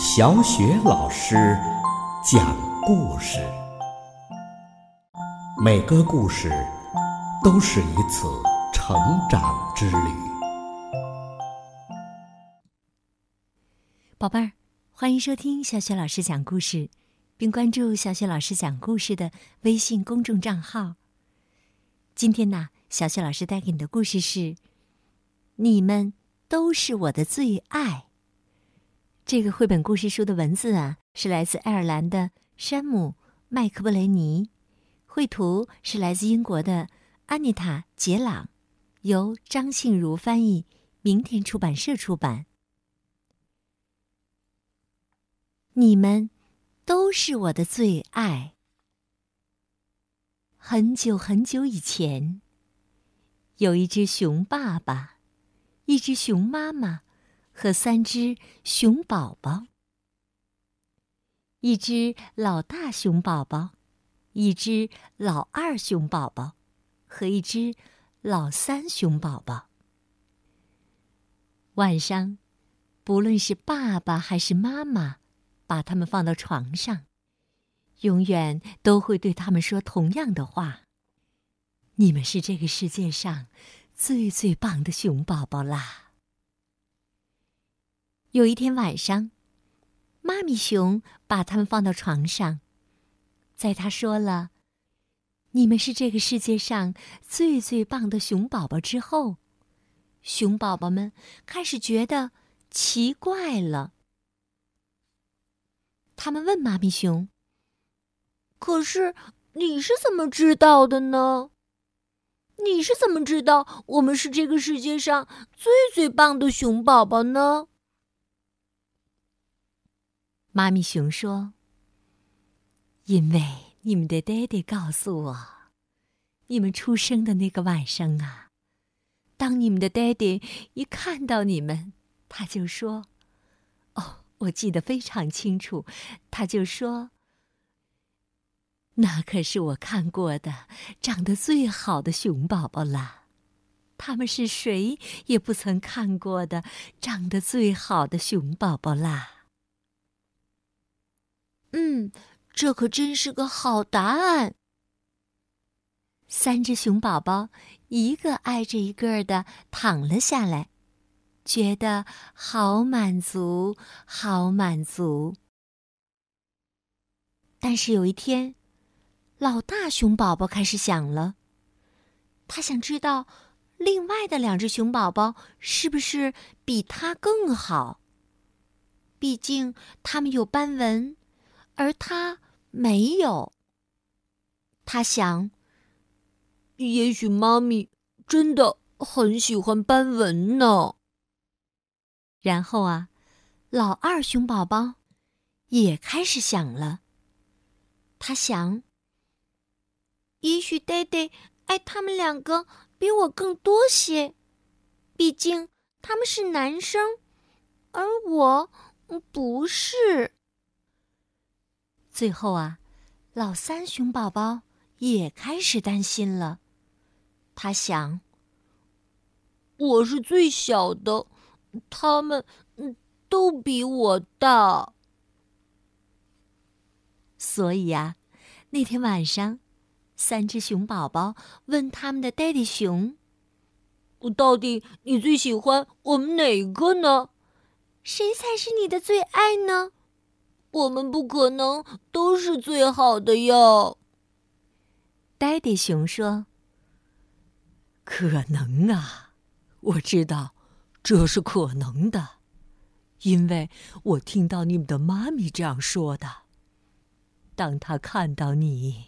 小雪老师讲故事，每个故事都是一次成长之旅。宝贝儿，欢迎收听小雪老师讲故事，并关注小雪老师讲故事的微信公众账号。今天呢，小雪老师带给你的故事是：你们都是我的最爱。这个绘本故事书的文字啊，是来自爱尔兰的山姆·麦克布雷尼，绘图是来自英国的安妮塔·杰朗，由张庆如翻译，明天出版社出版。你们都是我的最爱。很久很久以前，有一只熊爸爸，一只熊妈妈。和三只熊宝宝，一只老大熊宝宝，一只老二熊宝宝，和一只老三熊宝宝。晚上，不论是爸爸还是妈妈，把他们放到床上，永远都会对他们说同样的话：“你们是这个世界上最最棒的熊宝宝啦！”有一天晚上，妈咪熊把它们放到床上，在他说了“你们是这个世界上最最棒的熊宝宝”之后，熊宝宝们开始觉得奇怪了。他们问妈咪熊：“可是你是怎么知道的呢？你是怎么知道我们是这个世界上最最棒的熊宝宝呢？”妈咪熊说：“因为你们的爹爹告诉我，你们出生的那个晚上啊，当你们的爹爹一看到你们，他就说：‘哦，我记得非常清楚。’他就说：‘那可是我看过的长得最好的熊宝宝了，他们是谁也不曾看过的长得最好的熊宝宝啦。’”嗯，这可真是个好答案。三只熊宝宝一个挨着一个的躺了下来，觉得好满足，好满足。但是有一天，老大熊宝宝开始想了，他想知道另外的两只熊宝宝是不是比他更好。毕竟他们有斑纹。而他没有。他想，也许妈咪真的很喜欢斑纹呢。然后啊，老二熊宝宝也开始想了。他想，也许爹爹爱他们两个比我更多些，毕竟他们是男生，而我不是。最后啊，老三熊宝宝也开始担心了。他想：“我是最小的，他们都比我大。”所以啊，那天晚上，三只熊宝宝问他们的爹地熊：“到底你最喜欢我们哪个呢？谁才是你的最爱呢？”我们不可能都是最好的哟。呆呆熊说：“可能啊，我知道这是可能的，因为我听到你们的妈咪这样说的。当他看到你，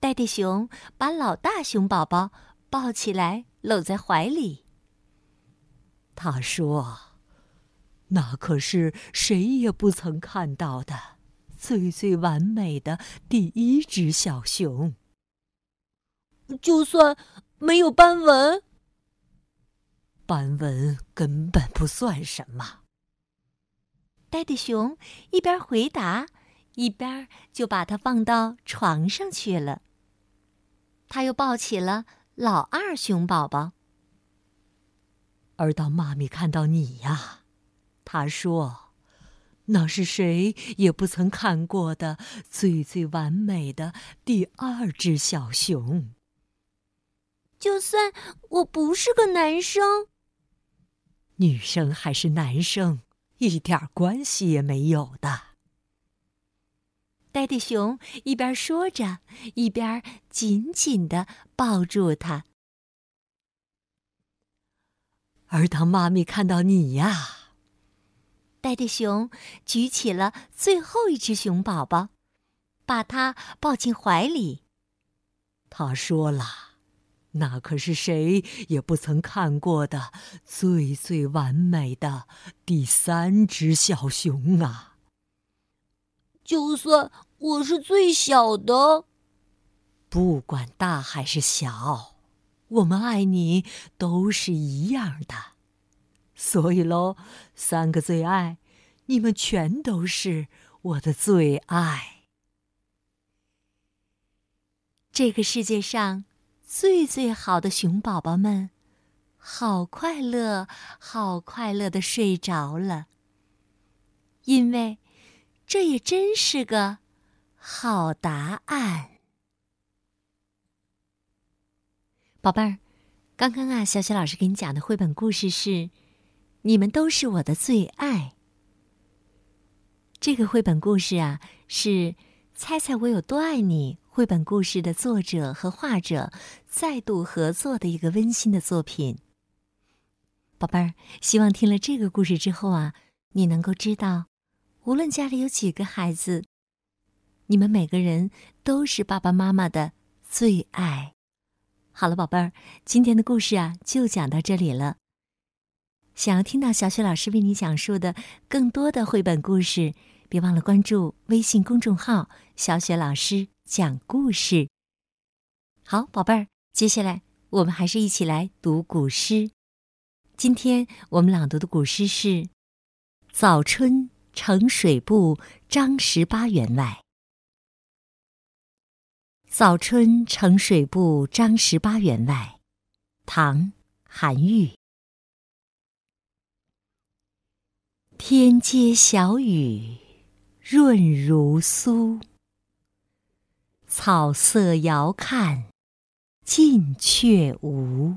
呆呆熊把老大熊宝宝抱起来搂在怀里。他说。”那可是谁也不曾看到的最最完美的第一只小熊。就算没有斑纹，斑纹根本不算什么。呆呆熊一边回答，一边就把它放到床上去了。他又抱起了老二熊宝宝。而当妈咪看到你呀。他说：“那是谁也不曾看过的最最完美的第二只小熊。”就算我不是个男生，女生还是男生，一点关系也没有的。呆呆熊一边说着，一边紧紧的抱住他。而当妈咪看到你呀，呆呆熊举起了最后一只熊宝宝，把它抱进怀里。他说了。那可是谁也不曾看过的最最完美的第三只小熊啊！就算我是最小的，不管大还是小，我们爱你都是一样的。所以喽，三个最爱，你们全都是我的最爱。这个世界上。最最好的熊宝宝们，好快乐，好快乐的睡着了。因为，这也真是个好答案。宝贝儿，刚刚啊，小雪老师给你讲的绘本故事是《你们都是我的最爱》。这个绘本故事啊，是猜猜我有多爱你。绘本故事的作者和画者再度合作的一个温馨的作品，宝贝儿，希望听了这个故事之后啊，你能够知道，无论家里有几个孩子，你们每个人都是爸爸妈妈的最爱。好了，宝贝儿，今天的故事啊就讲到这里了。想要听到小雪老师为你讲述的更多的绘本故事，别忘了关注微信公众号“小雪老师”。讲故事，好宝贝儿，接下来我们还是一起来读古诗。今天我们朗读的古诗是《早春呈水部张十八员外》。《早春呈水部张十八员外》，唐·韩愈。天街小雨润如酥。草色遥看近却无，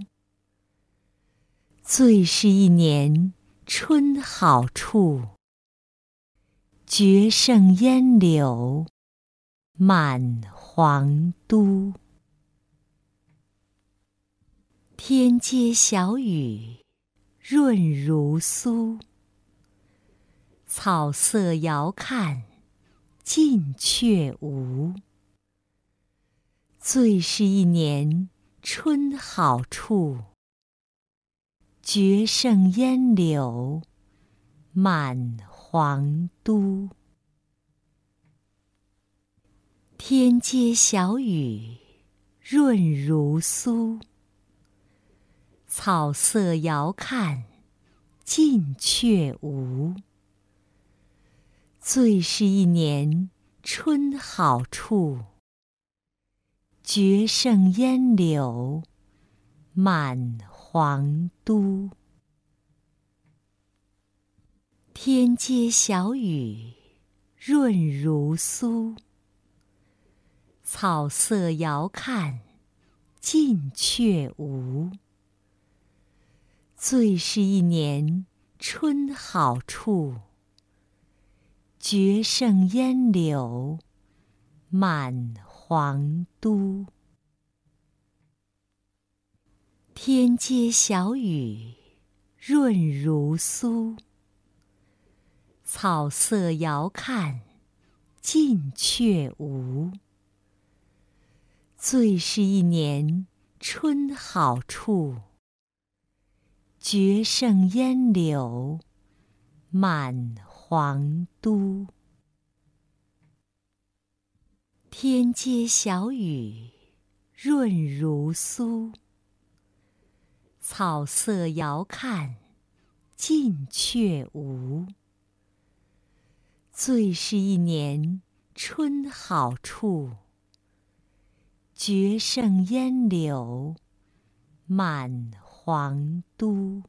最是一年春好处。绝胜烟柳满皇都。天街小雨润如酥，草色遥看近却无。最是一年春好处，绝胜烟柳满皇都。天街小雨润如酥，草色遥看近却无。最是一年春好处。绝胜烟柳满皇都。天街小雨润如酥，草色遥看近却无。最是一年春好处，绝胜烟柳满。皇都，天街小雨润如酥，草色遥看近却无。最是一年春好处，绝胜烟柳满皇都。天街小雨润如酥，草色遥看近却无。最是一年春好处，绝胜烟柳满皇都。